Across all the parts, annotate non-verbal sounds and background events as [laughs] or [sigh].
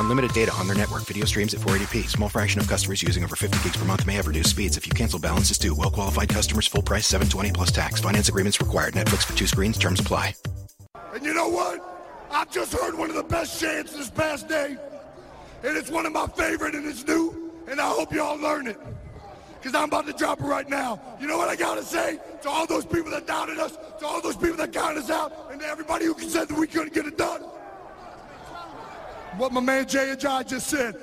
Unlimited data on their network. Video streams at 480p. Small fraction of customers using over 50 gigs per month may have reduced speeds. If you cancel, balances due. Well qualified customers, full price, 720 plus tax. Finance agreements required. Netflix for two screens. Terms apply. And you know what? I just heard one of the best chants this past day. And it's one of my favorite and it's new. And I hope y'all learn it. Because I'm about to drop it right now. You know what I got to say? To all those people that doubted us, to all those people that counted us out, and to everybody who said that we couldn't get it done. What my man Jay and Jai just said.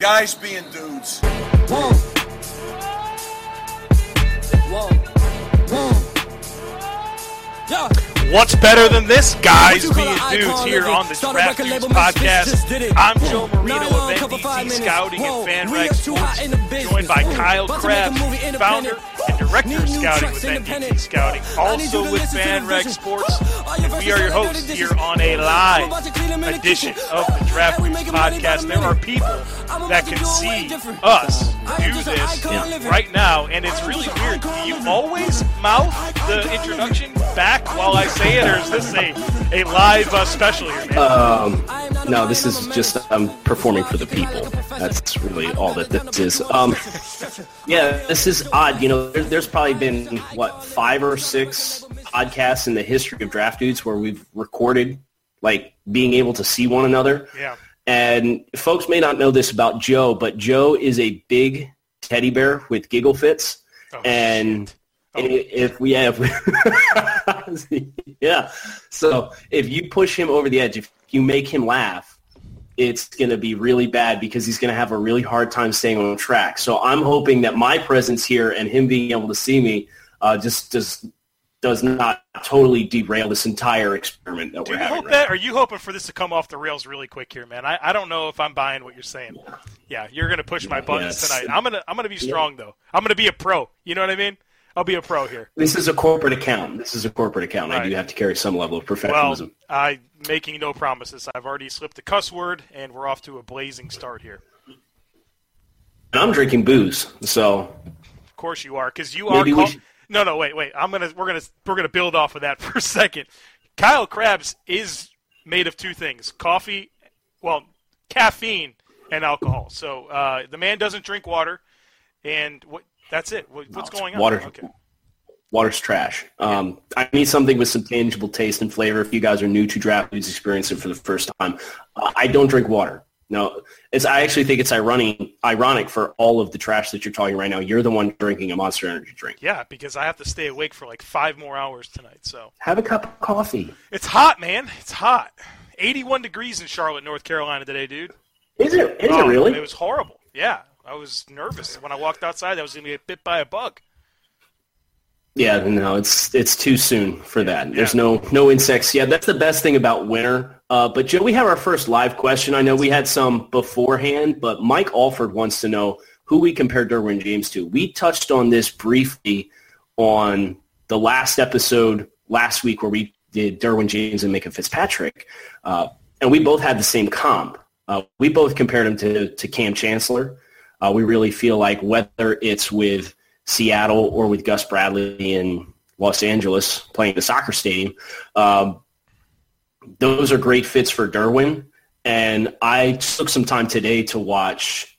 Guys being dudes. Whoa. Whoa. Whoa. Yeah. What's better than this, guys being dudes here on the Draft Dudes podcast? I'm Joe Marino of NDT Scouting and FanRag Sports, joined by Kyle Crabbs, founder and director of scouting with NDT Scouting, also with FanRag Sports, and we are your hosts here on a live edition of the Draft Dudes podcast. There are people that can see us do this right now, and it's really weird. Do you always mouth the introduction back while I say it, or is this a, a live uh, special here, man? Um, no, this is just I'm performing for the people. That's really all that this is. Um, [laughs] yeah, this is odd. You know, there, there's probably been what five or six podcasts in the history of Draft Dudes where we've recorded like being able to see one another. Yeah. And folks may not know this about Joe, but Joe is a big teddy bear with giggle fits. Oh, and. Oh. if we have, [laughs] yeah. So if you push him over the edge, if you make him laugh, it's going to be really bad because he's going to have a really hard time staying on track. So I'm hoping that my presence here and him being able to see me uh, just just does not totally derail this entire experiment that Do we're you having. hope right that? Are you hoping for this to come off the rails really quick here, man? I, I don't know if I'm buying what you're saying. Yeah, you're gonna push my buttons Yes. tonight. I'm gonna I'm gonna be strong though. I'm gonna be a pro. You know what I mean? I'll be a pro here. This is a corporate account. This is a corporate account. I do have to carry some level of professionalism. Well. I making no promises. I've already slipped a cuss word, and we're off to a blazing start here. and I'm drinking booze, so Of course you are, because you are. Maybe Call- should- No, no, wait, wait. I'm gonna we're gonna we're gonna build off of that [laughs] for a second. Kyle Crabbs is made of two things: coffee, well, caffeine, and alcohol. So uh, the man doesn't drink water, and what? That's it. What, what's going on? water. Okay. water's trash. Um, I need something with some tangible taste and flavor. If you guys are new to draft dudes experiencing it for the first time, uh, I don't drink water. No, it's. I actually think it's ironic, ironic for all of the trash that you're talking right now. You're the one drinking a Monster Energy drink. Yeah, because I have to stay awake for like five more hours tonight. So Have a cup of coffee. it's hot, man. It's hot. 81 degrees in Charlotte, North Carolina today, dude. Is it? Is Oh, it really? It was horrible. Yeah, I was nervous when I walked outside. I was going to get bit by a bug. Yeah, no, it's it's too soon for that. There's no no insects. Yeah, that's the best thing about winter. Uh, but Joe, we have our first live question. I know we had some beforehand, but Mike Alford wants to know who we compare Derwin James to. We touched on this briefly on the last episode last week where we did Derwin James and Minkah Fitzpatrick, uh, and we both had the same comp. Uh, we both compared him to to Kam Chancellor. Uh, we really feel like whether it's with Seattle or with Gus Bradley in Los Angeles playing the soccer stadium, um, those are great fits for Derwin. And I took some time today to watch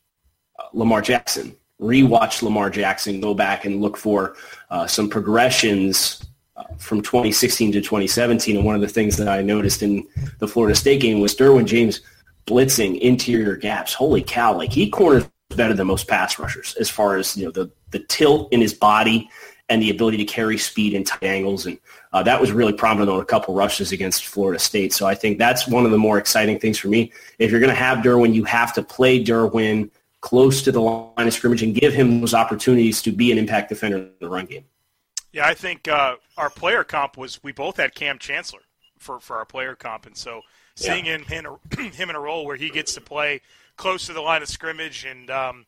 uh, Lamar Jackson, rewatch Lamar Jackson, go back and look for uh, some progressions uh, from 2016 to 2017. And one of the things that I noticed in the Florida State game was Derwin James blitzing interior gaps. Holy cow! Like he corners better than most pass rushers as far as you know the the tilt in his body and the ability to carry speed in tight angles. And uh, that was really prominent on a couple rushes against Florida State. So I think that's one of the more exciting things for me. If you're going to have Derwin, you have to play Derwin close to the line of scrimmage and give him those opportunities to be an impact defender in the run game. Yeah, I think uh, our player comp was we both had Kam Chancellor for, for our player comp, and so seeing yeah. him [clears throat] him in a role where he gets to play close to the line of scrimmage and um,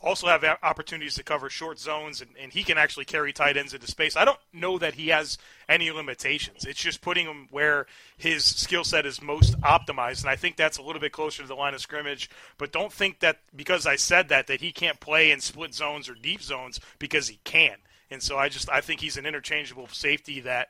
also have opportunities to cover short zones, and, and he can actually carry tight ends into space. I don't know that he has any limitations. It's just putting him where his skill set is most optimized, and I think that's a little bit closer to the line of scrimmage. But don't think that because I said that that he can't play in split zones or deep zones because he can. And so I just I think he's an interchangeable safety that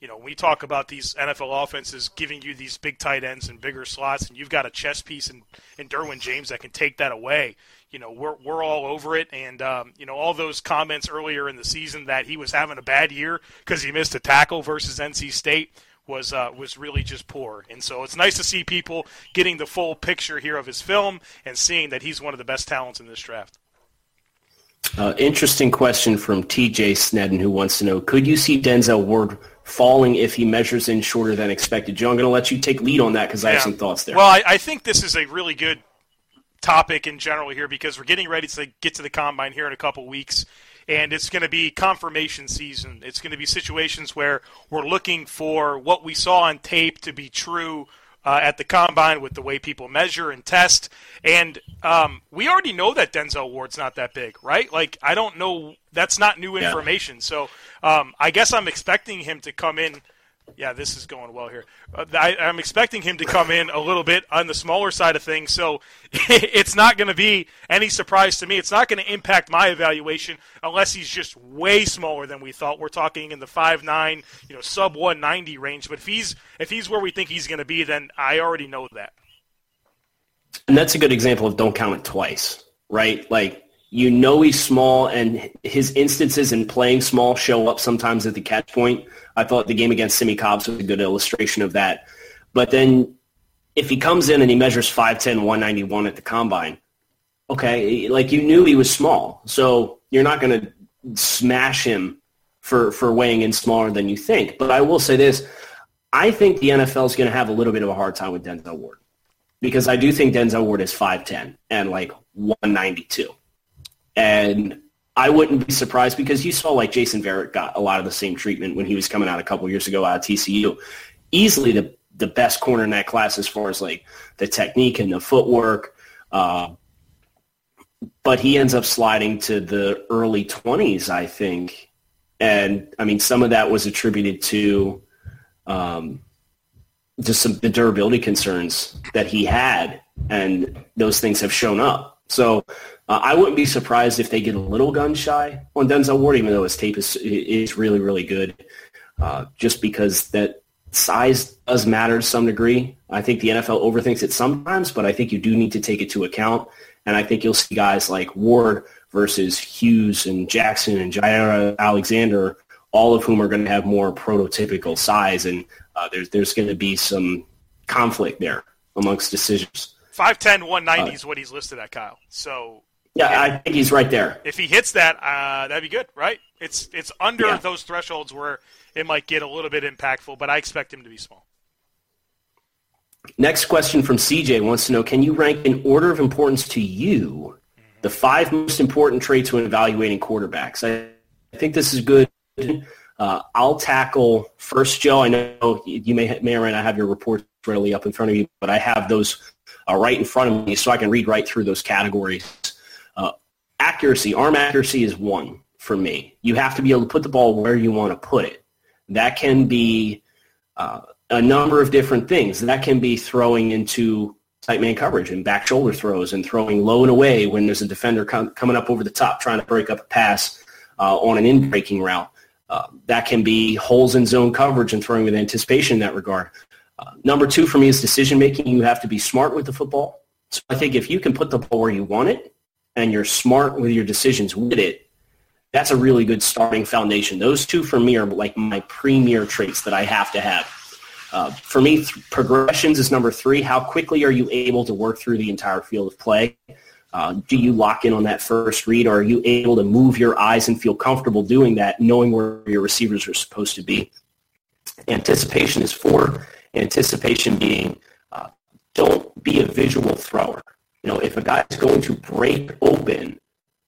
you know, we talk about these NFL offenses giving you these big tight ends and bigger slots, and you've got a chess piece in, in Derwin James that can take that away you know we're we're all over it, and um, you know all those comments earlier in the season that he was having a bad year because he missed a tackle versus NC State was uh, was really just poor. And so it's nice to see people getting the full picture here of his film and seeing that he's one of the best talents in this draft. Uh, interesting question from TJ Snedden, who wants to know: Could you see Denzel Ward falling if he measures in shorter than expected? Joe, I'm going to let you take lead on that because I have some thoughts there. Well, I, I, think this is a really good topic in general here because we're getting ready to get to the combine here in a couple weeks and it's going to be confirmation season. It's going to be situations where we're looking for what we saw on tape to be true uh, at the combine with the way people measure and test. And um, we already know that Denzel Ward's not that big, right? Like I don't know. That's not new information. Yeah. So um, I guess I'm expecting him to come in yeah, this is going well here. Uh, I, am expecting him to come in a little bit on the smaller side of things, so [laughs] it's not going to be any surprise to me. It's not going to impact my evaluation unless he's just way smaller than we thought. We're talking in the five nine, you know, sub 190 range. But if he's if he's where we think he's going to be, then I already know that. And that's a good example of don't count it twice, right? Like you know he's small, and his instances in playing small show up sometimes at the catch point. I thought the game against Simmie Cobbs was a good illustration of that. But then if he comes in and he measures 5'10", 191 at the combine, okay, like you knew he was small. So you're not going to smash him for, for weighing in smaller than you think. But I will say this. I think the NFL is going to have a little bit of a hard time with Denzel Ward because I do think Denzel Ward is 5'10 and like 192. And I wouldn't be surprised because you saw like Jason Verrett got a lot of the same treatment when he was coming out a couple years ago out of TCU. Easily the the best corner in that class as far as like the technique and the footwork. Uh, but he ends up sliding to the early 20s, I think. And I mean, some of that was attributed to um, just some the durability concerns that he had, and those things have shown up. So uh, I wouldn't be surprised if they get a little gun shy on Denzel Ward, even though his tape is is really really good. Uh, just because that size does matter to some degree. I think the NFL overthinks it sometimes, but I think you do need to take it to account. And I think you'll see guys like Ward versus Hughes and Jackson and Jaire Alexander, all of whom are going to have more prototypical size, and uh, there's there's going to be some conflict there amongst decisions. 5'10", 190 uh, is what he's listed at, Kyle. So yeah, I think he's right there. If he hits that, uh, that'd be good, right? It's it's under yeah. those thresholds where it might get a little bit impactful, but I expect him to be small. Next question from CJ wants to know: Can you rank in order of importance to you the five most important traits when evaluating quarterbacks? I, I think this is good. Uh, I'll tackle first, Joe. I know you may may or may not have your reports readily up in front of you, but I have those uh, right in front of me so I can read right through those categories. Accuracy, arm accuracy is one for me. You have to be able to put the ball where you want to put it. That can be uh, a number of different things. That can be throwing into tight man coverage and back shoulder throws and throwing low and away when there's a defender com- coming up over the top trying to break up a pass uh, on an in-breaking route. Uh, that can be holes in zone coverage and throwing with anticipation in that regard. Uh, number two for me is decision making. You have to be smart with the football. So I think if you can put the ball where you want it and you're smart with your decisions with it, that's a really good starting foundation. Those two for me are like my premier traits that I have to have. Uh, for me, th- progressions is number three. How quickly are you able to work through the entire field of play? Uh, do you lock in on that first read, or are you able to move your eyes and feel comfortable doing that, knowing where your receivers are supposed to be? Anticipation is four. Anticipation being uh, don't be a visual thrower. You know, if a guy is going to break open,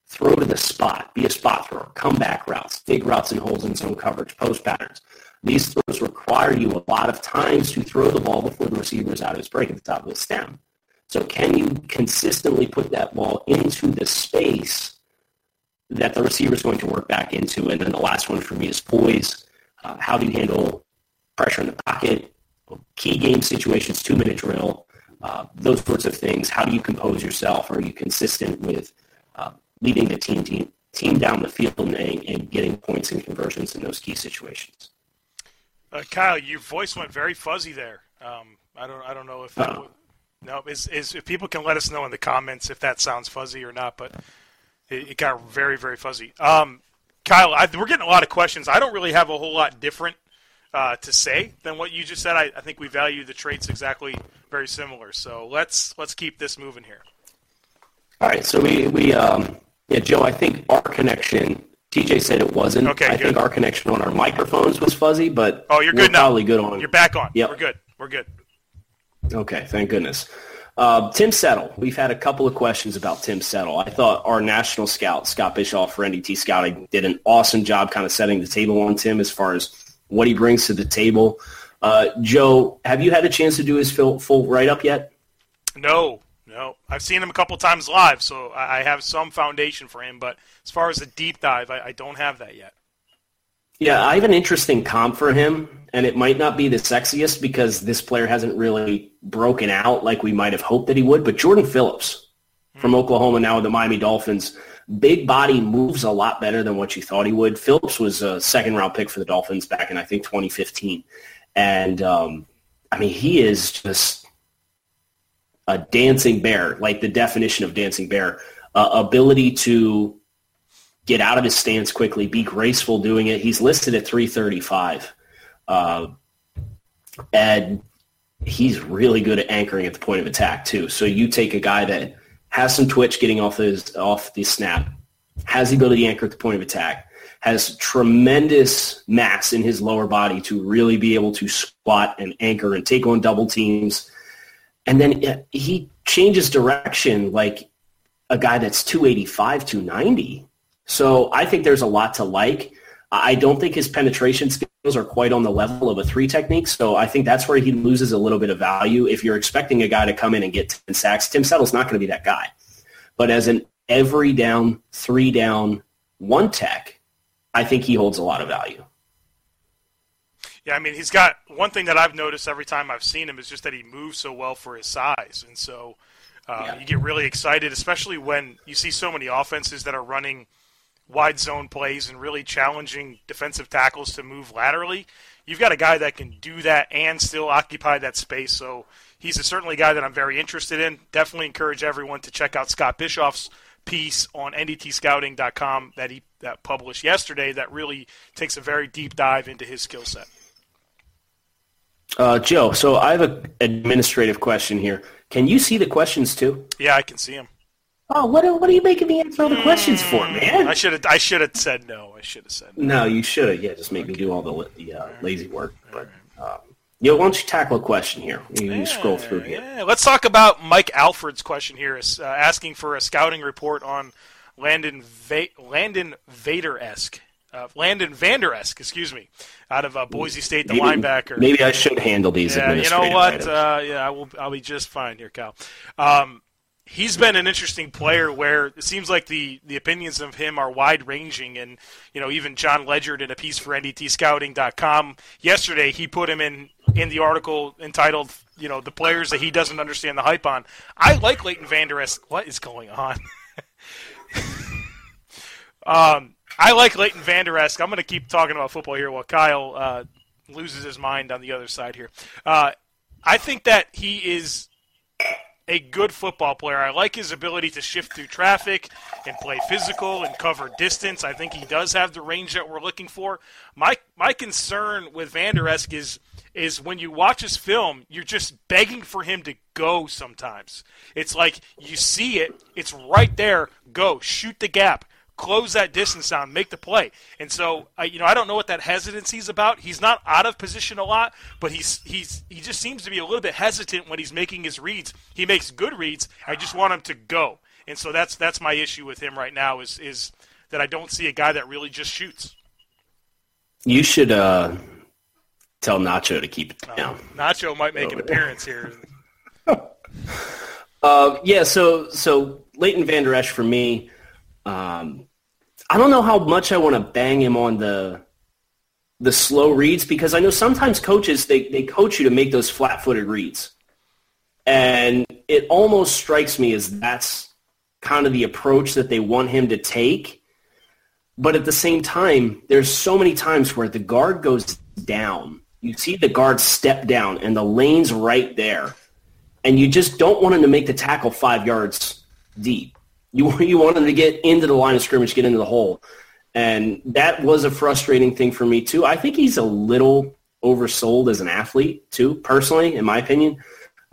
throw to the spot, be a spot thrower, comeback routes, big routes and holes in zone coverage, post patterns. These throws require you a lot of times to throw the ball before the receiver is out of his break at the top of the stem. So can you consistently put that ball into the space that the receiver is going to work back into? And then the last one for me is poise. Uh, how do you handle pressure in the pocket, key game situations, two-minute drill, uh, those sorts of things? How do you compose yourself? Are you consistent with uh, leading the team, team team down the field and, and getting points and conversions in those key situations? Uh, Kyle, your voice went very fuzzy there. Um, I don't, I don't know if that. Would, no, is, is if people can let us know in the comments if that sounds fuzzy or not, but it, it got very, very fuzzy. Um, Kyle, I, we're getting a lot of questions. I don't really have a whole lot different uh, to say than what you just said. I, I think we value the traits exactly very similar. So let's let's keep this moving here. All right. So we we um, yeah, Joe. I think our connection TJ said it wasn't. Okay, I good. think our connection on our microphones was fuzzy, but oh, you're good now. Probably good on. You're back on. Yep. we're good. We're good. Okay, thank goodness. Uh, Tim Settle. We've had a couple of questions about Tim Settle. I thought our national scout, Scott Bischoff for NDT Scouting, did an awesome job kind of setting the table on Tim as far as what he brings to the table. Uh, Joe, have you had a chance to do his full, full write-up yet? No, no. I've seen him a couple times live, so I I have some foundation for him. But as far as a deep dive, I, I don't have that yet. Yeah, I have an interesting comp for him, and it might not be the sexiest because this player hasn't really broken out like we might have hoped that he would. But Jordan Phillips from Oklahoma now with the Miami Dolphins, big body moves a lot better than what you thought he would. Phillips was a second round pick for the Dolphins back in I think 2015, and um, I mean he is just a dancing bear, like the definition of dancing bear. Uh, ability to get out of his stance quickly, be graceful doing it. He's listed at 335. Uh, and he's really good at anchoring at the point of attack too. So you take a guy that has some twitch getting off his off the snap, has the ability to anchor at the point of attack, has tremendous mass in his lower body to really be able to squat and anchor and take on double teams. And then he changes direction like a guy that's 285, 290. So I think there's a lot to like. I don't think his penetration skills are quite on the level of a three technique. So I think that's where he loses a little bit of value. If you're expecting a guy to come in and get 10 sacks, Tim Settle's not going to be that guy. But as an every down, three down, one tech, I think he holds a lot of value. Yeah, I mean, he's got one thing that I've noticed every time I've seen him is just that he moves so well for his size, and so uh, Yeah. you get really excited, especially when you see so many offenses that are running wide zone plays and really challenging defensive tackles to move laterally. You've got a guy that can do that and still occupy that space. So he's a, certainly a guy that I'm very interested in. Definitely encourage everyone to check out Scott Bischoff's piece on ndtscouting.com that he that published yesterday that really takes a very deep dive into his skill set. Uh, Joe, so I have an administrative question here. Can you see the questions too? Yeah, I can see him. Oh, what, what are you making me answer all the questions for, man? I should have I should have said no. I should have said no. No, you should have. Yeah, just make me do all the, the uh, lazy work. But um, yo, why don't you tackle a question here? You, you scroll through here. Yeah, let's talk about Mike Alford's question here, is, uh, asking for a scouting report on Landon Va- Landon Vader esque. Uh, Landon Vander esque, excuse me, out of uh, Boise State, the Maybe- linebacker. Maybe I should handle these Yeah, you know what? Uh, yeah, I will. I'll be just fine here, Cal. Um, he's been an interesting player where it seems like the, the opinions of him are wide ranging and you know even John Ledyard in a piece for NDTscouting.com yesterday he put him in in the article entitled you know the players that he doesn't understand the hype on. I like Leighton Vander Esch. What is going on? [laughs] um, I like Leighton Vander Esch. I'm going to keep talking about football here while Kyle uh, loses his mind on the other side here. Uh, I think that he is a good football player. I like his ability to shift through traffic and play physical and cover distance. I think he does have the range that we're looking for. My my concern with Vander Esch is is when you watch his film, you're just begging for him to go sometimes. It's like you see it, it's right there, go, shoot the gap close that distance down, make the play. And so, uh, you know, I don't know what that hesitancy is about. He's not out of position a lot, but he's he's he just seems to be a little bit hesitant when he's making his reads. He makes good reads. I just want him to go. And so that's that's my issue with him right now is is that I don't see a guy that really just shoots. You should uh, tell Nacho to keep it down. Uh, Nacho might make an appearance here. [laughs] uh, yeah, so so Leighton Vander Esch for me. Um, I don't know how much I want to bang him on the the slow reads because I know sometimes coaches they, they coach you to make those flat footed reads. And it almost strikes me as that's kind of the approach that they want him to take. But at the same time, there's so many times where the guard goes down. You see the guard step down and the lane's right there. And you just don't want him to make the tackle five yards deep. You you want him to get into the line of scrimmage, get into the hole, and that was a frustrating thing for me too. I think he's a little oversold as an athlete too, personally, in my opinion.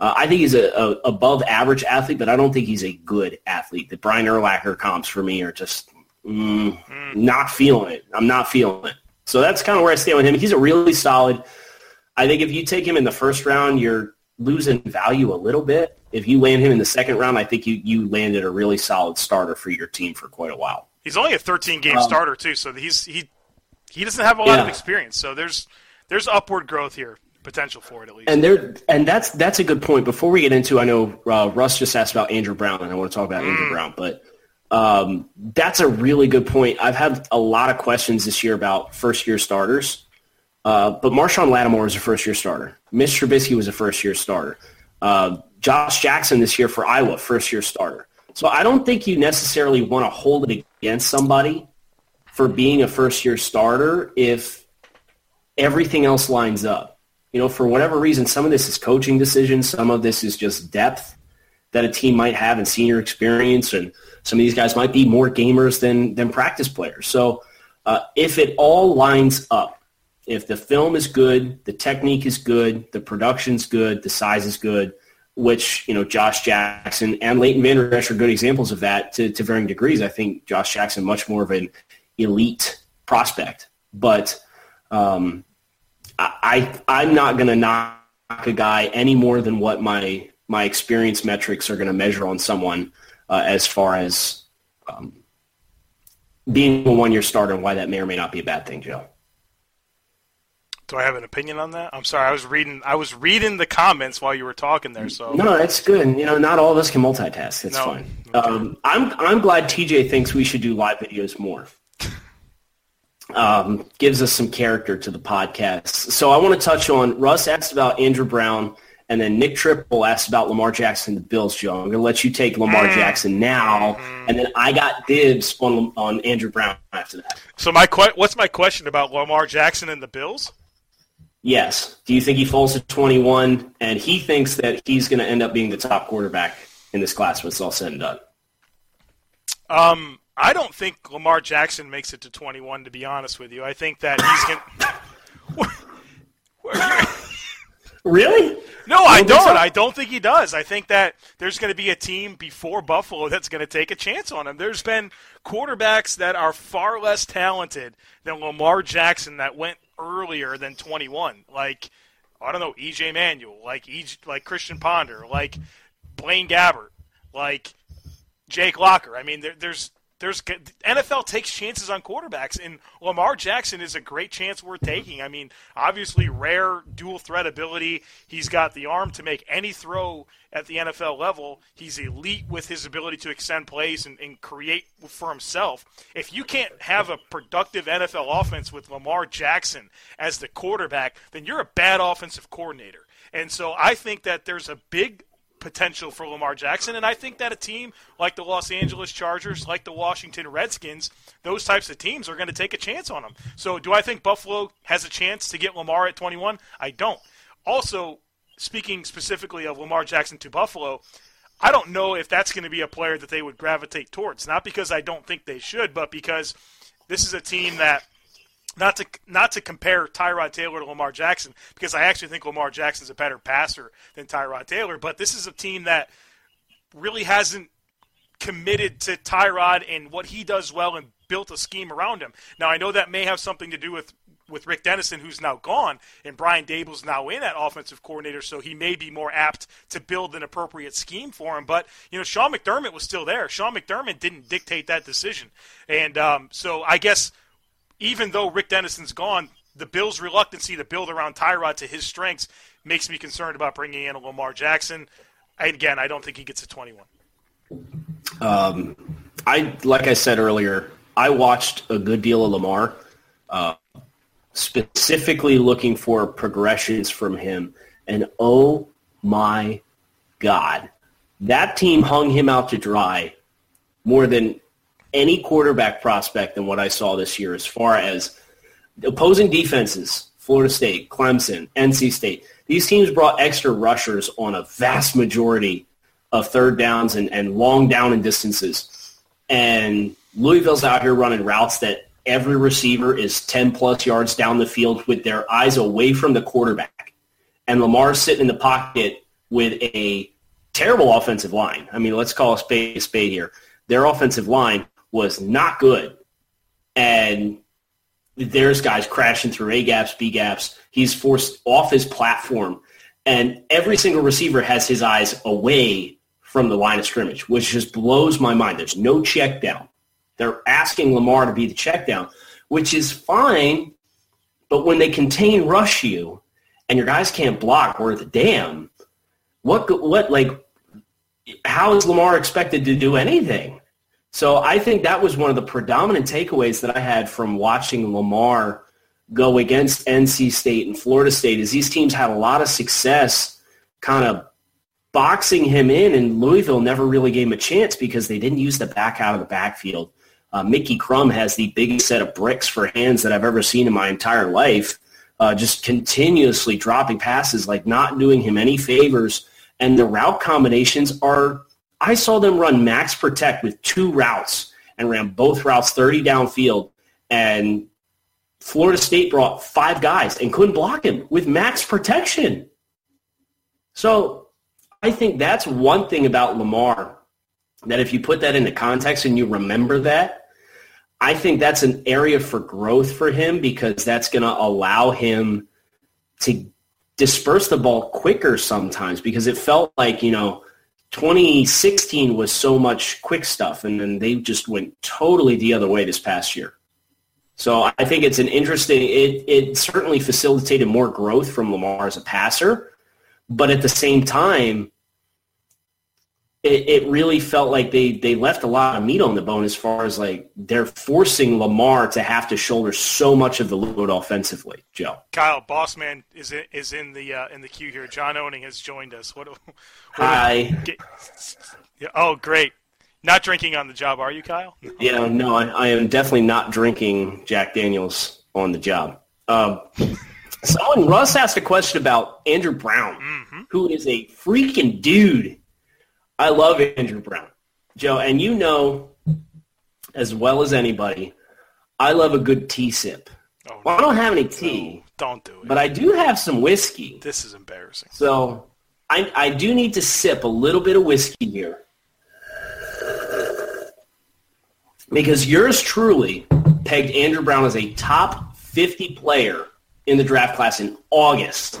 Uh, I think he's a, a, above average athlete, but I don't think he's a good athlete. The Brian Urlacher comps for me are just mm, mm. not feeling it. I'm not feeling it. So that's kind of where I stand with him. He's a really solid. I think if you take him in the first round, you're losing value a little bit. If you land him in the second round, I think you, you landed a really solid starter for your team for quite a while. He's only a 13 game um, starter too, so he's he he doesn't have a lot yeah. of experience. So there's there's upward growth here, potential for it at least. And there and that's that's a good point. Before we get into, I know uh, Russ just asked about Andrew Brown, and I want to talk about mm. Andrew Brown, but um, that's a really good point. I've had a lot of questions this year about first year starters. Uh, but Marshon Lattimore was a first-year starter. Mitch Trubisky was a first-year starter. Uh, Josh Jackson this year for Iowa, first-year starter. So I don't think you necessarily want to hold it against somebody for being a first-year starter if everything else lines up. You know, for whatever reason, some of this is coaching decisions. Some of this is just depth that a team might have and senior experience. And some of these guys might be more gamers than, than practice players. So uh, if it all lines up, if the film is good, the technique is good, the production's good, the size is good, which, you know, Josh Jackson and Leighton Esch are good examples of that to, to varying degrees. I think Josh Jackson much more of an elite prospect. But um, I, I, am not going to knock a guy any more than what my, my experience metrics are going to measure on someone uh, as far as um, being a one-year starter and why that may or may not be a bad thing, Joe. Do I have an opinion on that? I'm sorry, I was reading. I was reading the comments while you were talking there. So no, that's good. You know, not all of us can multitask. It's no. fine. Okay. Um, I'm I'm glad TJ thinks we should do live videos more. Um, gives us some character to the podcast. So I want to touch on Russ asked about Andrew Brown, and then Nick Triple asked about Lamar Jackson the Bills. Joe, I'm going to let you take Lamar mm. Jackson now, and then I got dibs on on Andrew Brown after that. So my que- what's my question about Lamar Jackson and the Bills? Yes. Do you think he falls to 21 and he thinks that he's going to end up being the top quarterback in this class when it's all said and done? Um, I don't think Lamar Jackson makes it to 21. To be honest with you, I think that he's going. [laughs] really? No, I don't. So? I don't think he does. I think that there's going to be a team before Buffalo that's going to take a chance on him. There's been quarterbacks that are far less talented than Lamar Jackson that went earlier than 21. Like I don't know, EJ Manuel, like EJ, like Christian Ponder, like Blaine Gabbert, like Jake Locker. I mean, there, there's there's NFL takes chances on quarterbacks, and Lamar Jackson is a great chance worth mm-hmm. taking. I mean, obviously, rare dual threat ability. He's got the arm to make any throw at the NFL level. He's elite with his ability to extend plays and, and create for himself. If you can't have a productive NFL offense with Lamar Jackson as the quarterback, then you're a bad offensive coordinator. And so I think that there's a big potential for Lamar Jackson. And I think that a team like the Los Angeles Chargers, like the Washington Redskins, those types of teams are going to take a chance on him. So do I think Buffalo has a chance to get Lamar at 21? I don't. Also, speaking specifically of Lamar Jackson to Buffalo, I don't know if that's going to be a player that they would gravitate towards. Not because I don't think they should, but because this is a team that – not to not to compare Tyrod Taylor to Lamar Jackson because I actually think Lamar Jackson's a better passer than Tyrod Taylor, but this is a team that really hasn't committed to Tyrod and what he does well and built a scheme around him. Now I know that may have something to do with with Rick Dennison, who's now gone, and Brian Daboll's now in at offensive coordinator, so he may be more apt to build an appropriate scheme for him. But you know, Sean McDermott was still there. Sean McDermott didn't dictate that decision, and um, so I guess even though Rick Dennison's gone, the Bills' reluctancy to build around Tyrod to his strengths makes me concerned about bringing in a Lamar Jackson. And again, I don't think he gets a 21. Um, I like I said earlier, I watched a good deal of Lamar, uh, specifically looking for progressions from him. And oh my God, that team hung him out to dry more than any quarterback prospect than what I saw this year as far as opposing defenses, Florida State, Clemson, NC State. These teams brought extra rushers on a vast majority of third downs and, and long down and distances. And Louisville's out here running routes that every receiver is 10 plus yards down the field with their eyes away from the quarterback. And Lamar's sitting in the pocket with a terrible offensive line. I mean, let's call a spade a spade here. Their offensive line was not good. And there's guys crashing through A gaps, B gaps. He's forced off his platform. And every single receiver has his eyes away from the line of scrimmage, which just blows my mind. There's no check down. They're asking Lamar to be the check down, which is fine. But when they contain rush you and your guys can't block worth a damn, what, what, like, how is Lamar expected to do anything? So I think that was one of the predominant takeaways that I had from watching Lamar go against NC State and Florida State is these teams had a lot of success kind of boxing him in and Louisville never really gave him a chance because they didn't use the back out of the backfield. Uh, Micky Crum has the biggest set of bricks for hands that I've ever seen in my entire life, uh, just continuously dropping passes, like not doing him any favors. And the route combinations are I saw them run max protect with two routes and ran both routes 30 downfield. And Florida State brought five guys and couldn't block him with max protection. So I think that's one thing about Lamar that if you put that into context and you remember that, I think that's an area for growth for him because that's going to allow him to disperse the ball quicker sometimes because it felt like, you know, 2016 was so much quick stuff, and then they just went totally the other way this past year. So I think it's an interesting. It it certainly facilitated more growth from Lamar as a passer, but at the same time, it, it really felt like they they left a lot of meat on the bone as far as like they're forcing Lamar to have to shoulder so much of the load offensively. Joe, Kyle Bossman is in, is in the uh, in the queue here. John Owning has joined us. What? what Hi. Get, oh, great. Not drinking on the job, are you, Kyle? Yeah, no, I, I am definitely not drinking Jack Daniels on the job. Um, someone Russ asked a question about Andrew Brown, mm-hmm. who is a freaking dude I love Andrew Brown, Joe, and you know as well as anybody, I love a good tea sip. Oh, well, no. I don't have any tea. No, don't do it. But I do have some whiskey. This is embarrassing. So I, I do need to sip a little bit of whiskey here. Because yours truly pegged Andrew Brown as a top 50 player in the draft class in August.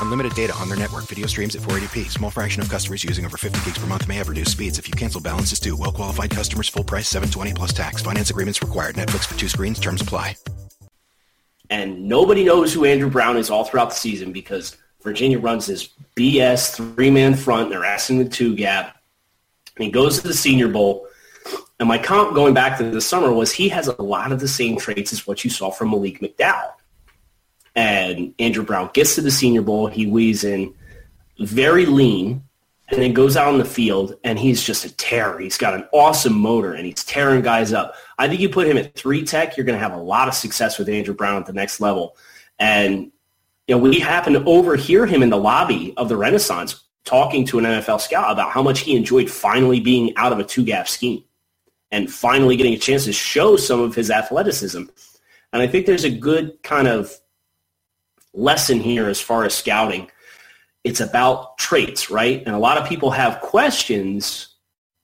Unlimited data on their network. Video streams at 480p. Small fraction of customers using over 50 gigs per month may have reduced speeds. If you cancel, balances due. Well qualified customers, full price, 720 plus tax. Finance agreements required. Netflix for two screens. Terms apply. And nobody knows who Andrew Brown is all throughout the season because Virginia runs this BS three-man front. They're asking the two gap. And he goes to the Senior Bowl. And my comp going back to the summer was he has a lot of the same traits as what you saw from Malik McDowell. And Andrew Brown gets to the Senior Bowl. He weighs in very lean and then goes out on the field and he's just a terror. He's got an awesome motor and he's tearing guys up. I think you put him at three tech, you're going to have a lot of success with Andrew Brown at the next level. And you know, we happened to overhear him in the lobby of the Renaissance talking to an NFL scout about how much he enjoyed finally being out of a two-gap scheme and finally getting a chance to show some of his athleticism. And I think there's a good kind of lesson here as far as scouting. It's about traits, right? And a lot of people have questions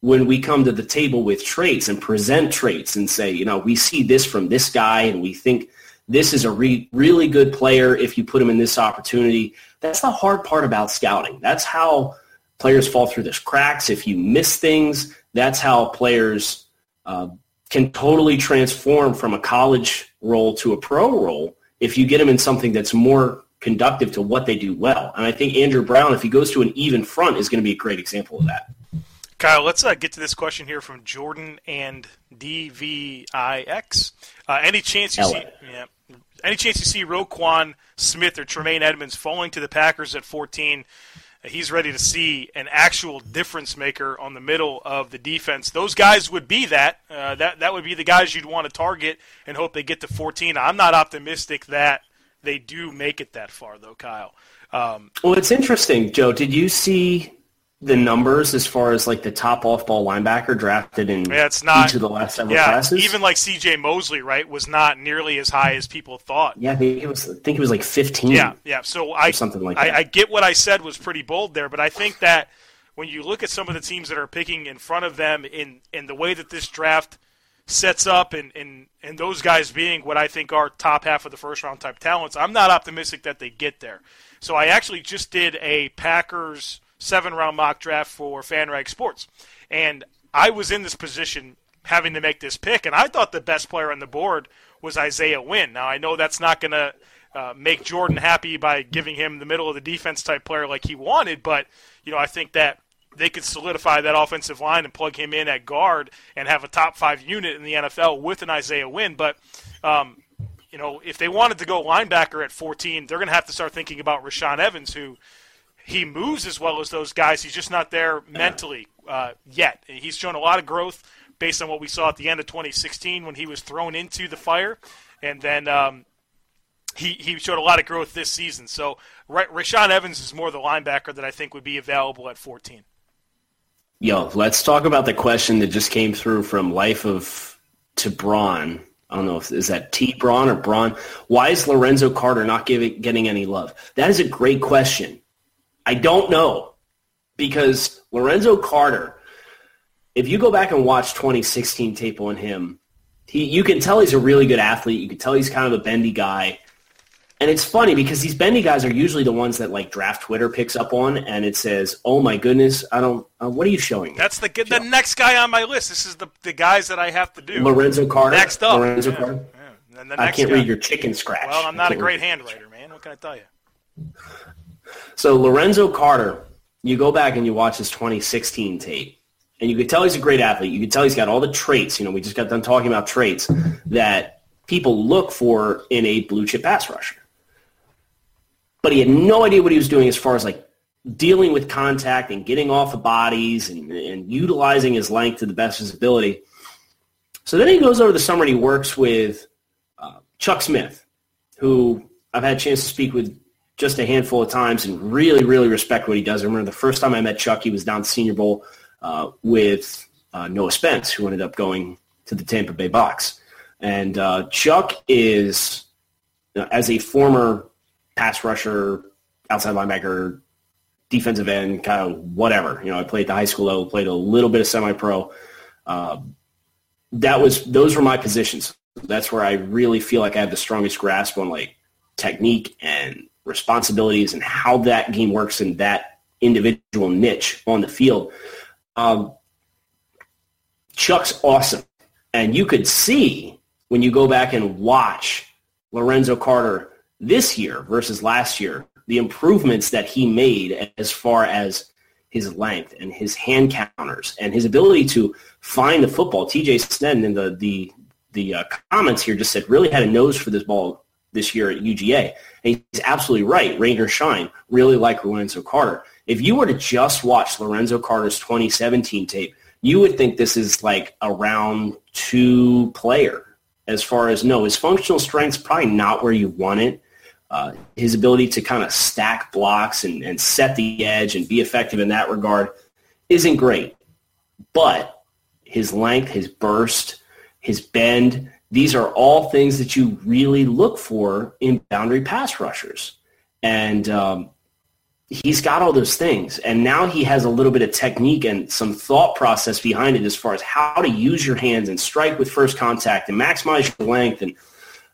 when we come to the table with traits and present traits and say, you know, we see this from this guy and we think this is a re- really good player if you put him in this opportunity. That's the hard part about scouting. That's how players fall through the cracks. If you miss things, that's how players uh, can totally transform from a college role to a pro role if you get them in something that's more conductive to what they do well. And I think Andrew Brown, if he goes to an even front, is going to be a great example of that. Kyle, let's uh, get to this question here from Jordan and DVIX. Uh, any chance you see? Yeah, any chance you see Roquan Smith or Tremaine Edmunds falling to the Packers at 14? He's ready to see an actual difference maker on the middle of the defense. Those guys would be that. Uh, that that would be the guys you'd want to target and hope they get to 14. I'm not optimistic that they do make it that far, though, Kyle. Um, well, it's interesting, Joe. Did you see the numbers as far as like the top off ball linebacker drafted in yeah, it's not, each of the last several yeah, classes? Even like C.J. Mosley, right, was not nearly as high as people thought. Yeah, I think it was. I think it was like 15. Yeah, yeah. So I something like I, I get what I said was pretty bold there, but I think that when you look at some of the teams that are picking in front of them in in the way that this draft sets up and, and, and those guys being what I think are top half of the first round type talents, I'm not optimistic that they get there. So I actually just did a Packers seven round mock draft for FanRag Sports. And I was in this position having to make this pick, and I thought the best player on the board was Isaiah Wynn. Now, I know that's not going to uh, make Jordan happy by giving him the middle of the defense type player like he wanted, but, you know, I think that they could solidify that offensive line and plug him in at guard and have a top five unit in the NFL with an Isaiah Wynn. But, um, you know, if they wanted to go linebacker at 14, they're going to have to start thinking about Rashaan Evans, who – he moves as well as those guys. He's just not there mentally uh, yet. He's shown a lot of growth based on what we saw at the end of 2016 when he was thrown into the fire, and then um, he he showed a lot of growth this season. So Rashaan Evans is more the linebacker that I think would be available at 14. Yo, let's talk about the question that just came through from Life of to Braun. I don't know if is that T Braun or Braun. Why is Lorenzo Carter not giving, getting any love? That is a great question. I don't know because Lorenzo Carter, if you go back and watch 2016 tape on him, he, you can tell he's a really good athlete. You can tell he's kind of a bendy guy. And it's funny because these bendy guys are usually the ones that like draft Twitter picks up on, and it says, "Oh my goodness, I don't. Uh, what are you showing?" That's the the next guy on my list. This is the the guys that I have to do. Lorenzo Carter. Next up, Lorenzo yeah, Carter. Yeah. I can't guy. read your chicken scratch. Well, I'm not a great handwriter, man. What can I tell you? So Lorenzo Carter, you go back and you watch his 2016 tape, and you can tell he's a great athlete. You can tell he's got all the traits. You know, we just got done talking about traits that people look for in a blue chip pass rusher. But he had no idea what he was doing as far as like dealing with contact and getting off of bodies and, and utilizing his length to the best of his ability. So then he goes over the summer and he works with uh, Chuck Smith, who I've had a chance to speak with just a handful of times and really, really respect what he does. I remember the first time I met Chuck, he was down Senior Bowl uh, with uh, Noah Spence, who ended up going to the Tampa Bay Bucks. And uh, Chuck is, you know, as a former pass rusher, outside linebacker, defensive end, kind of whatever. You know, I played at the high school level, played a little bit of semi-pro. Um, that was those were my positions. That's where I really feel like I have the strongest grasp on like technique and responsibilities and how that game works in that individual niche on the field. Um, Chuck's awesome. And you could see when you go back and watch Lorenzo Carter this year versus last year, the improvements that he made as far as his length and his hand counters and his ability to find the football. TJ Snedden in the, the, the uh, comments here just said really had a nose for this ball this year at UGA. And he's absolutely right. Rain or shine, really like Lorenzo Carter. If you were to just watch Lorenzo Carter's 2017 tape, you would think this is like a round two player as far as no, his functional strength's probably not where you want it. Uh, his ability to kind of stack blocks and, and set the edge and be effective in that regard isn't great. But his length, his burst, his bend, these are all things that you really look for in boundary pass rushers. And um, he's got all those things. And now he has a little bit of technique and some thought process behind it as far as how to use your hands and strike with first contact and maximize your length. And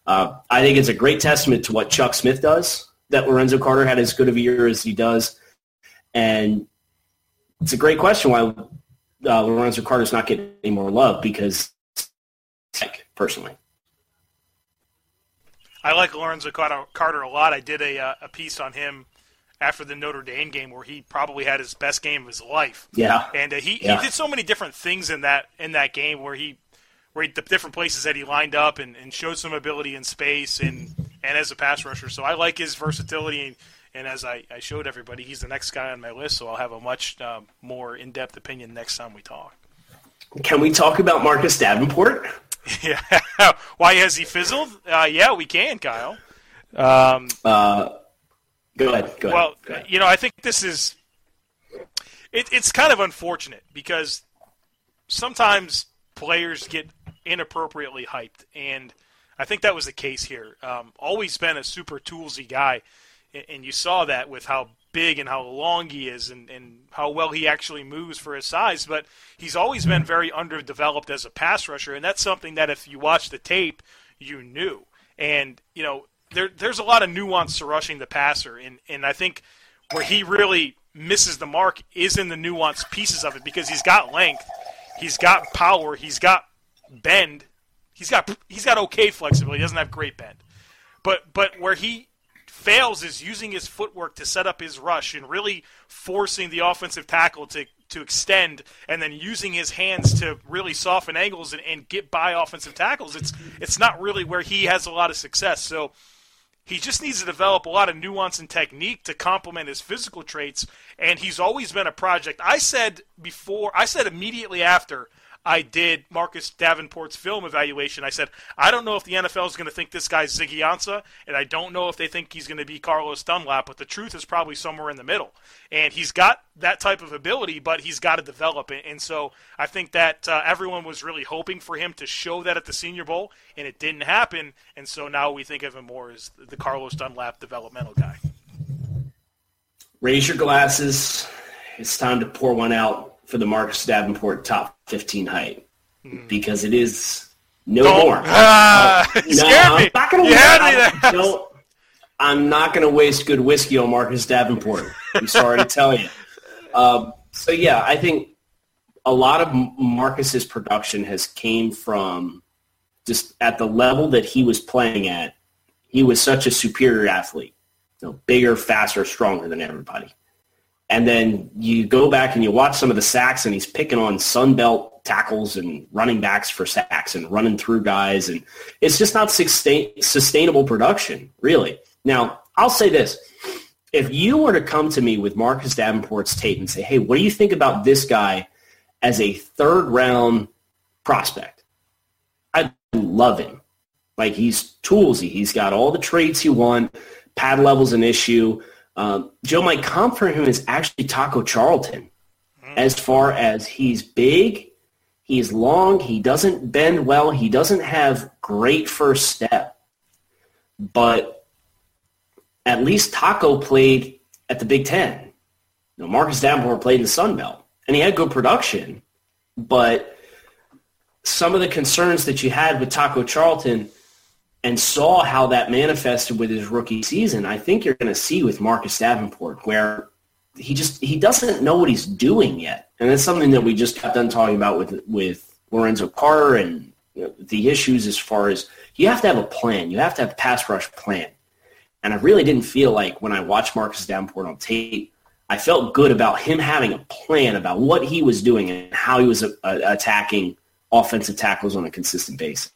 uh, I think it's a great testament to what Chuck Smith does that Lorenzo Carter had as good of a year as he does. And it's a great question why uh, Lorenzo Carter's not getting any more love because personally. I like Lorenzo Carter a lot. I did a, uh, a piece on him after the Notre Dame game where he probably had his best game of his life. Yeah, and uh, he, yeah. he did so many different things in that in that game where he where he, the different places that he lined up and, and showed some ability in space and and as a pass rusher. So I like his versatility. And, and as I, I showed everybody, he's the next guy on my list. So I'll have a much um, more in depth opinion next time we talk. Can we talk about Marcus Davenport? Yeah. [laughs] Why has he fizzled? Uh, yeah, we can, Kyle. Um, uh, go ahead. Go ahead. Well, go ahead. you know, I think this is it, it's kind of unfortunate because sometimes players get inappropriately hyped, and I think that was the case here. Um, always been a super toolsy guy, and you saw that with how big and how long he is and, and how well he actually moves for his size, but he's always been very underdeveloped as a pass rusher, and that's something that if you watch the tape, you knew. And, you know, there, there's a lot of nuance to rushing the passer, and, and I think where he really misses the mark is in the nuanced pieces of it because he's got length, he's got power, he's got bend, he's got he's got okay flexibility, he doesn't have great bend. But but where he fails is using his footwork to set up his rush and really forcing the offensive tackle to to extend and then using his hands to really soften angles and, and get by offensive tackles. It's it's not really where he has a lot of success. So he just needs to develop a lot of nuance and technique to complement his physical traits. And he's always been a project. I said before, I said immediately after I did Marcus Davenport's film evaluation. I said, I don't know if the NFL is going to think this guy's Ziggy Ansah, and I don't know if they think he's going to be Carlos Dunlap, but the truth is probably somewhere in the middle. And he's got that type of ability, but he's got to develop it. And so I think that uh, everyone was really hoping for him to show that at the Senior Bowl, and it didn't happen. And so now we think of him more as the Carlos Dunlap developmental guy. Raise your glasses. It's time to pour one out for the Marcus Davenport top 15 height mm. because it is no Don't, more. Uh, uh, no, I'm not going to. I'm not going to waste good whiskey on Marcus Davenport. I'm sorry to tell you. Um, so yeah, I think a lot of Marcus's production has came from just at the level that he was playing at. He was such a superior athlete, you know, bigger, faster, stronger than everybody. And then you go back and you watch some of the sacks, and he's picking on Sunbelt tackles and running backs for sacks and running through guys. And it's just not sustain, sustainable production, really. Now, I'll say this. If you were to come to me with Marcus Davenport's tape and say, hey, what do you think about this guy as a third round prospect? I love him. Like he's toolsy. He's got all the traits you want. Pad level's an issue. Um, Joe, my comp for him is actually Taco Charlton. Mm. As far as he's big, He's long. He doesn't bend well. He doesn't have great first step. But at least Taco played at the Big Ten. You know, Marcus Davenport played in the Sun Belt, and he had good production. But some of the concerns that you had with Taco Charlton and saw how that manifested with his rookie season, I think you're going to see with Marcus Davenport, where he just he doesn't know what he's doing yet, and that's something that we just got done talking about with with Lorenzo Carter and you know, the issues as far as you have to have a plan, you have to have a pass rush plan, and I really didn't feel like when I watched Marcus Davenport on tape, I felt good about him having a plan about what he was doing and how he was uh, attacking offensive tackles on a consistent basis.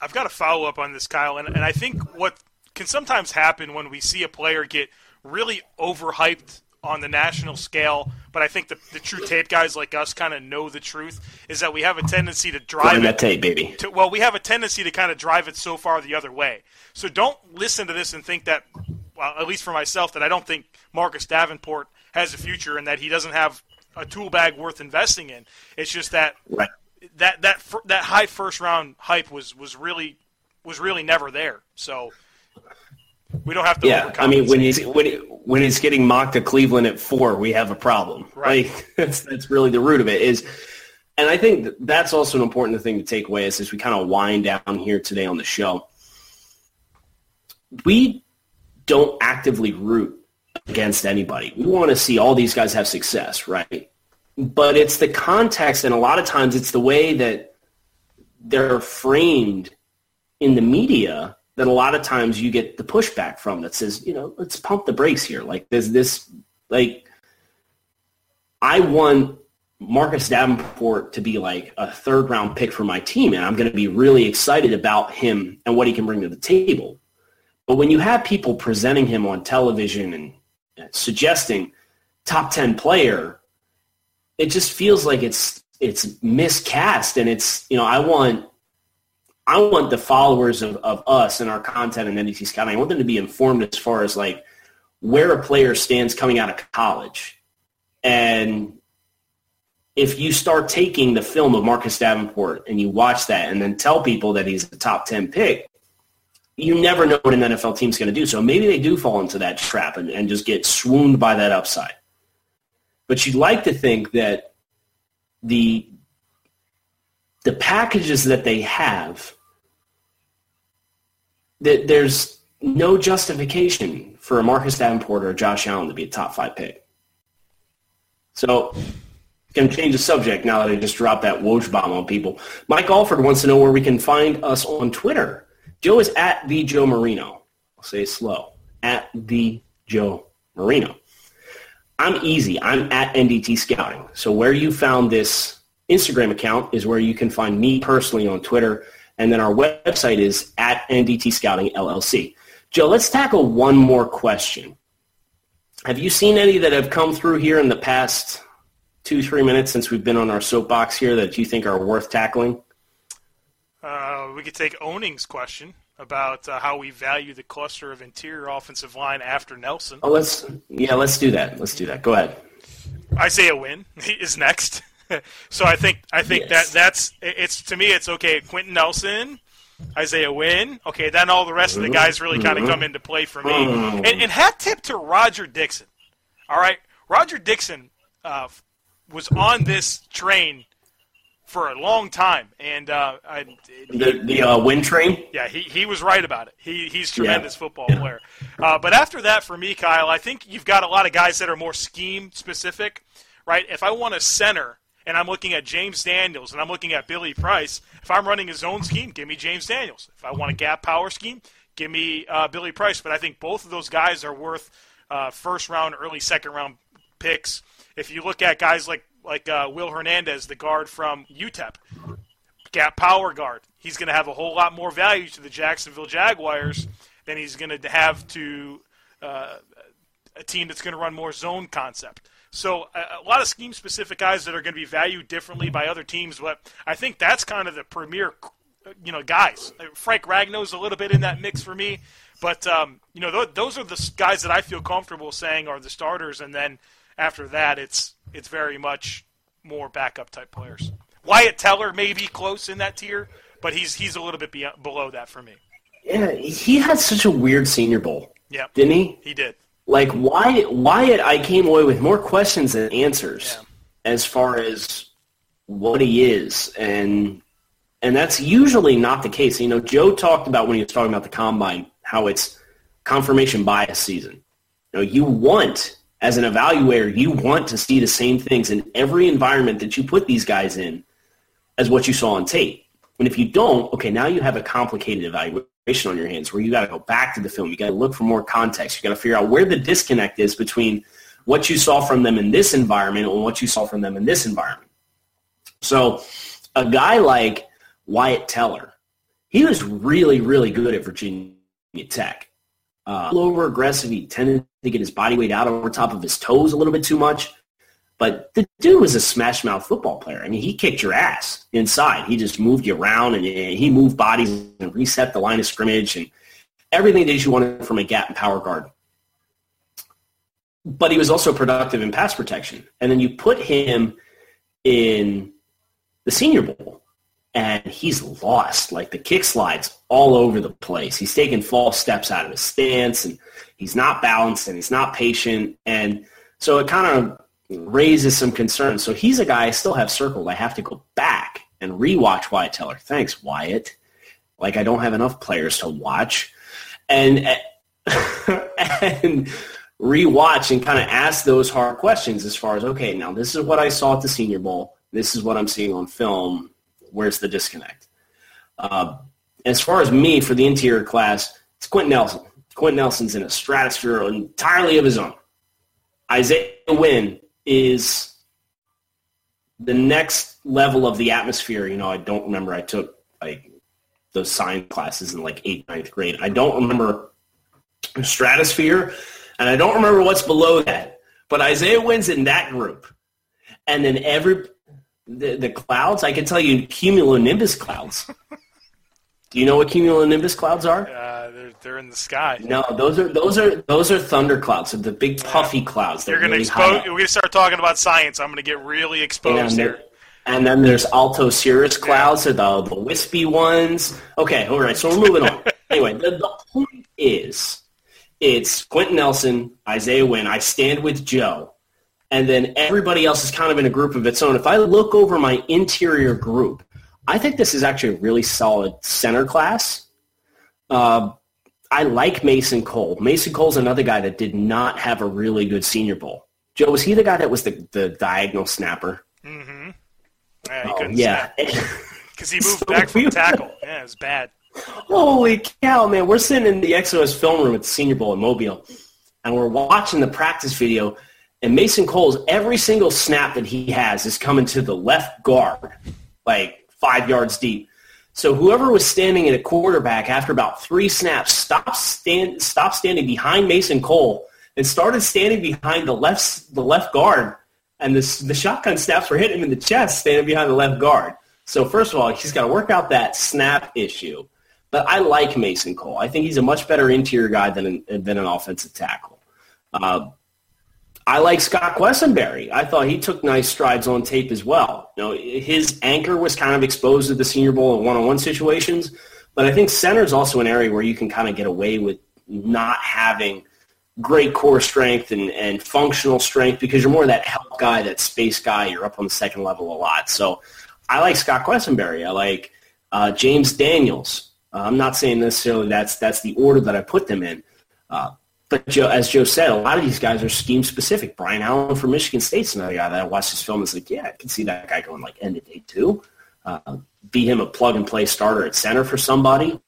I've got a follow up on this, Kyle, and, and I think what can sometimes happen when we see a player get really overhyped on the national scale, but I think the, the true tape guys like us kind of know the truth is that we have a tendency to drive it. that tape, baby. To, well, we have a tendency to kind of drive it so far the other way. So don't listen to this and think that, well, at least for myself, that I don't think Marcus Davenport has a future and that he doesn't have a tool bag worth investing in. It's just that right. That that that high first round hype was was really was really never there. So we don't have to. Yeah, I mean, when he's when when he's getting mocked to Cleveland at four, we have a problem. Right. Like, [laughs] that's that's really the root of it. Is, and I think that's also an important thing to take away as, as we kind of wind down here today on the show. We don't actively root against anybody. We want to see all these guys have success, right? But it's the context, and a lot of times it's the way that they're framed in the media that a lot of times you get the pushback from that says, you know, let's pump the brakes here. Like there's this, like, I want Marcus Davenport to be like a third round pick for my team, and I'm going to be really excited about him and what he can bring to the table. But when you have people presenting him on television and suggesting top 10 player, it just feels like it's it's miscast and it's, you know, I want I want the followers of, of us and our content and NDT scouting, I want them to be informed as far as like where a player stands coming out of college. And if you start taking the film of Marcus Davenport and you watch that and then tell people that he's a top 10 pick, you never know what an NFL team's going to do. So maybe they do fall into that trap and, and just get swooned by that upside. But you'd like to think that the the packages that they have, that there's no justification for a Marcus Davenport or Josh Allen to be a top five pick. So can change the subject now that I just dropped that Woj bomb on people. Mike Alford wants to know where we can find us on Twitter. Joe is at the Joe Marino. I'll say slow. At the Joe Marino. I'm easy. I'm at NDT Scouting. So where you found this Instagram account is where you can find me personally on Twitter. And then our website is at NDT Scouting LLC. Joe, let's tackle one more question. Have you seen any that have come through here in the past two, three minutes since we've been on our soapbox here that you think are worth tackling? Uh, we could take Owning's question about uh, how we value the cluster of interior offensive line after Nelson. Oh, let's yeah, let's do that. Let's do that. Go ahead. Isaiah Wynn [laughs] is next. [laughs] so I think I think yes. that that's it's to me it's okay. Quenton Nelson, Isaiah Wynn. Okay, then all the rest of the mm-hmm. guys really kind of come into play for me. Mm-hmm. And, and hat tip to Roger Dixon. All right, Roger Dixon uh, was on this train for a long time, and uh, I, the the uh, Wynn train. Yeah, he, he was right about it. He he's tremendous yeah. football yeah. player. Uh, but after that, for me, Kyle, I think you've got a lot of guys that are more scheme specific, right? If I want a center and I'm looking at James Daniels and I'm looking at Billy Price, if I'm running a zone scheme, give me James Daniels. If I want a gap power scheme, give me uh, Billy Price. But I think both of those guys are worth uh, first round, early second round picks. If you look at guys like like uh, Will Hernandez, the guard from UTEP, gap power guard, he's going to have a whole lot more value to the Jacksonville Jaguars than he's going to have to uh, a team that's going to run more zone concept. So a, lot of scheme specific guys that are going to be valued differently by other teams, but I think that's kind of the premier, you know, guys. Frank Ragnow's a little bit in that mix for me, but um, you know, th- those are the guys that I feel comfortable saying are the starters, and then after that, it's it's very much more backup type players. Wyatt Teller may be close in that tier, but he's he's a little bit beyond, below that for me. Yeah, he had such a weird Senior Bowl. Yeah, didn't he? He did. Like why Wyatt, I came away with more questions than answers yeah. as far as what he is, and and that's usually not the case. You know, Joe talked about when he was talking about the combine how it's confirmation bias season. You know, you want as an evaluator, you want to see the same things in every environment that you put these guys in as what you saw on tape. And if you don't, okay, now you have a complicated evaluation on your hands where you got to go back to the film. You got to look for more context. You got to figure out where the disconnect is between what you saw from them in this environment and what you saw from them in this environment. So a guy like Wyatt Teller, he was really, really good at Virginia Tech. Uh, over aggressive. He tended to get his body weight out over top of his toes a little bit too much. But the dude was a smash mouth football player. I mean, he kicked your ass inside. He just moved you around and he moved bodies and reset the line of scrimmage and everything that you wanted from a gap and power guard. But he was also productive in pass protection. And then you put him in the Senior Bowl and he's lost. Like the kick slides all over the place. He's taking false steps out of his stance, and he's not balanced, and he's not patient, and so it kind of raises some concerns. So he's a guy I still have circled. I have to go back and rewatch Wyatt Teller. Thanks, Wyatt. Like I don't have enough players to watch, and [laughs] and rewatch and kind of ask those hard questions as far as okay, now this is what I saw at the Senior Bowl. This is what I'm seeing on film where's the disconnect? Uh, as far as me for the interior class, it's Quenton Nelson. Quenton Nelson's in a stratosphere entirely of his own. Isaiah Wynn is the next level of the atmosphere. You know, I don't remember. I took like those science classes in like eighth, ninth grade. I don't remember stratosphere, and I don't remember what's below that. But Isaiah Wynn's in that group, and then every the, the clouds, I can tell you cumulonimbus clouds. Do you know what cumulonimbus clouds are? Uh, they're, they're in the sky. No, those are those are those are thunder clouds. So the big puffy yeah. clouds. They're, going to expose. We're going to start talking about science. I'm going to get really exposed here. And then there's Alto Cirrus clouds, yeah. or the, the wispy ones. Okay, all right. So we're moving on. [laughs] anyway, the, the point is, it's Quenton Nelson, Isaiah Wynn. I stand with Joe and then everybody else is kind of in a group of its own. If I look over my interior group, I think this is actually a really solid center class. Uh, I like Mason Cole. Mason Cole's another guy that did not have a really good Senior Bowl. Joe, was he the guy that was the, the diagonal snapper? Mm-hmm. Yeah, he oh, couldn't yeah. Because [laughs] he moved so back from tackle. Yeah, it was bad. Holy cow, man. We're sitting in the XOS film room at the Senior Bowl in Mobile, and we're watching the practice video – and Mason Cole's every single snap that he has is coming to the left guard, like five yards deep. So whoever was standing at a quarterback after about three snaps stopped, stand, stopped standing behind Mason Cole and started standing behind the left, the left guard. And this, the shotgun snaps were hitting him in the chest standing behind the left guard. So first of all, he's got to work out that snap issue. But I like Mason Cole. I think he's a much better interior guy than an, than an offensive tackle. Uh, I like Scott Quessenberry. I thought he took nice strides on tape as well. You know, his anchor was kind of exposed to the Senior Bowl in one-on-one situations, but I think center is also an area where you can kind of get away with not having great core strength and, and functional strength because you're more that help guy, that space guy. You're up on the second level a lot. So I like Scott Quessenberry. I like uh, James Daniels. Uh, I'm not saying necessarily that's that's the order that I put them in. Uh, but Joe, as Joe said, a lot of these guys are scheme specific. Brian Allen from Michigan State's another guy that I watched this film and was like, yeah, I can see that guy going like end of day two. Uh, be him a plug and play starter at center for somebody.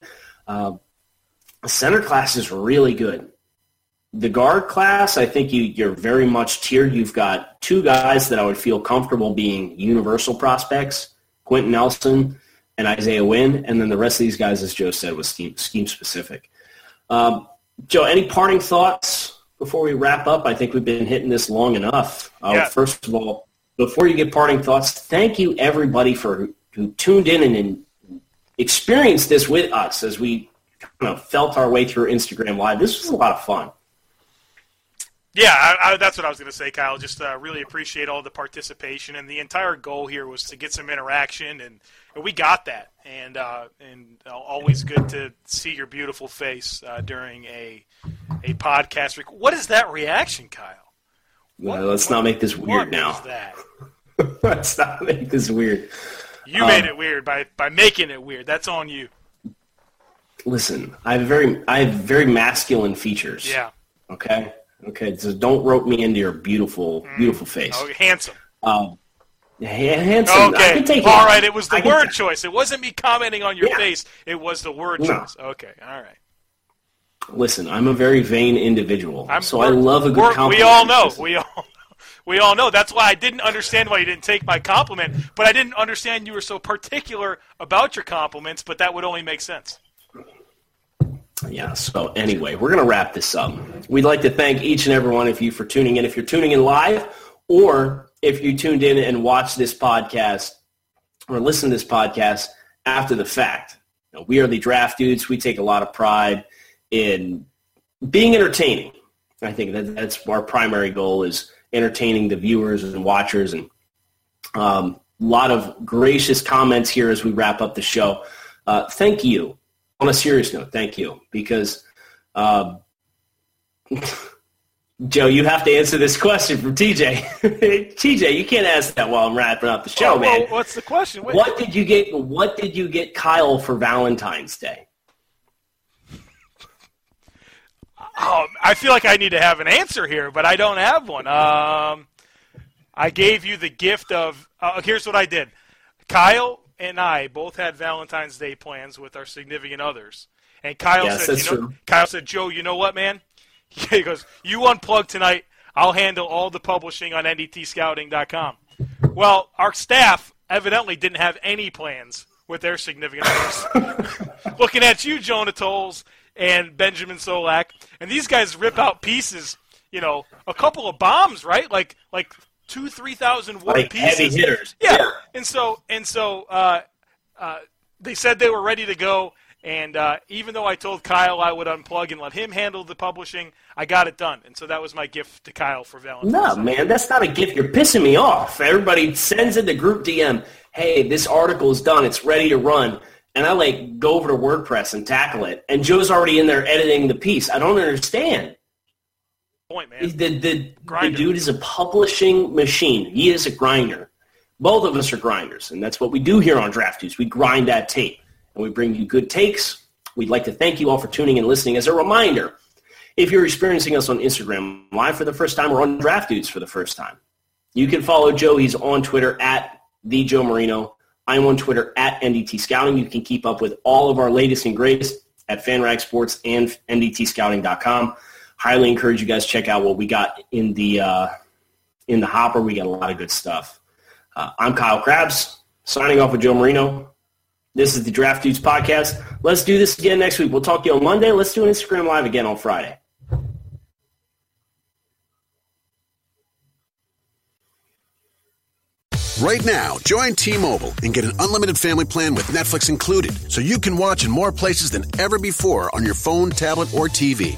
Uh, center class is really good. The guard class, I think you, you're very much tiered. You've got two guys that I would feel comfortable being universal prospects, Quenton Nelson and Isaiah Wynn, and then the rest of these guys, as Joe said, was scheme, scheme specific. Um, Joe, any parting thoughts before we wrap up? I think we've been hitting this long enough. Uh, yeah. First of all, before you get parting thoughts, thank you everybody for who tuned in and, and experienced this with us as we kind of felt our way through Instagram Live. This was a lot of fun. Yeah, I, I, that's what I was going to say, Kyle. Just uh, really appreciate all the participation, and the entire goal here was to get some interaction, and, and we got that. And uh, and always good to see your beautiful face uh, during a a podcast. What is that reaction, Kyle? What, let's what, not make this weird now. [laughs] let's not make this weird. You um, made it weird by by making it weird. That's on you. Listen, I have very I have very masculine features. Yeah. Okay. Okay, so don't rope me into your beautiful, mm. beautiful face. Oh, handsome. Um, handsome. Okay. All right. It was the I word choice. It wasn't me commenting on your yeah. face. It was the word no. choice. Okay. All right. Listen, I'm a very vain individual, I'm, so I love a good compliment. We all know. We all. [laughs] We all know. That's why I didn't understand why you didn't take my compliment, but I didn't understand you were so particular about your compliments. But that would only make sense. Yeah, so anyway, we're going to wrap this up. We'd like to thank each and every one of you for tuning in. If you're tuning in live or if you tuned in and watched this podcast or listen to this podcast after the fact, you know, we are the draft dudes. We take a lot of pride in being entertaining. I think that that's our primary goal is entertaining the viewers and watchers and um, a lot of gracious comments here as we wrap up the show. Uh, thank you on a serious note, thank you, because uh, [laughs] Joe, you have to answer this question from TJ. [laughs] TJ, you can't ask that while I'm wrapping up the show, oh, man. Well, what's the question? Wait. What did you get? What did you get Kyle for Valentine's Day? Oh, I feel like I need to have an answer here, but I don't have one. Um, I gave you the gift of. Uh, here's what I did. Kyle and I both had Valentine's Day plans with our significant others. And Kyle yes, said, you know, Kyle said, Joe, you know what, man? [laughs] He goes, you unplug tonight. I'll handle all the publishing on ndtscouting.com. Well, our staff evidently didn't have any plans with their significant others. [laughs] Looking at you, Jonah Tuls and Benjamin Solak, and these guys rip out pieces. You know, a couple of bombs, right? Like like two, three thousand word like pieces. Heavy hitters. Yeah. yeah. And so and so uh, uh, they said they were ready to go. And uh, even though I told Kyle I would unplug and let him handle the publishing, I got it done. And so that was my gift to Kyle for Valentine's No, man, that's not a gift. You're pissing me off. Everybody sends in the group DM, hey, this article is done. It's ready to run. And I like go over to WordPress and tackle it. And Joe's already in there editing the piece. I don't understand point, man. The, the, the dude is a publishing machine. He is a grinder. Both of us are grinders, and that's what we do here on Draft Dudes. We grind that tape, and we bring you good takes. We'd like to thank you all for tuning in and listening. As a reminder, if you're experiencing us on Instagram live for the first time or on Draft Dudes for the first time, you can follow Joe. He's on Twitter at the Joe Marino. I'm on Twitter at NDT Scouting. You can keep up with all of our latest and greatest at FanRag Sports and NDTScouting.com highly encourage you guys check out what we got in the uh, in the hopper. We got a lot of good stuff. Uh, I'm Kyle Crabbs, signing off with Joe Marino. This is the Draft Dudes podcast. Let's do this again next week. We'll talk to you on Monday. Let's do an Instagram live again on Friday. Right now, join T-Mobile and get an unlimited family plan with Netflix included so you can watch in more places than ever before on your phone, tablet, or TV.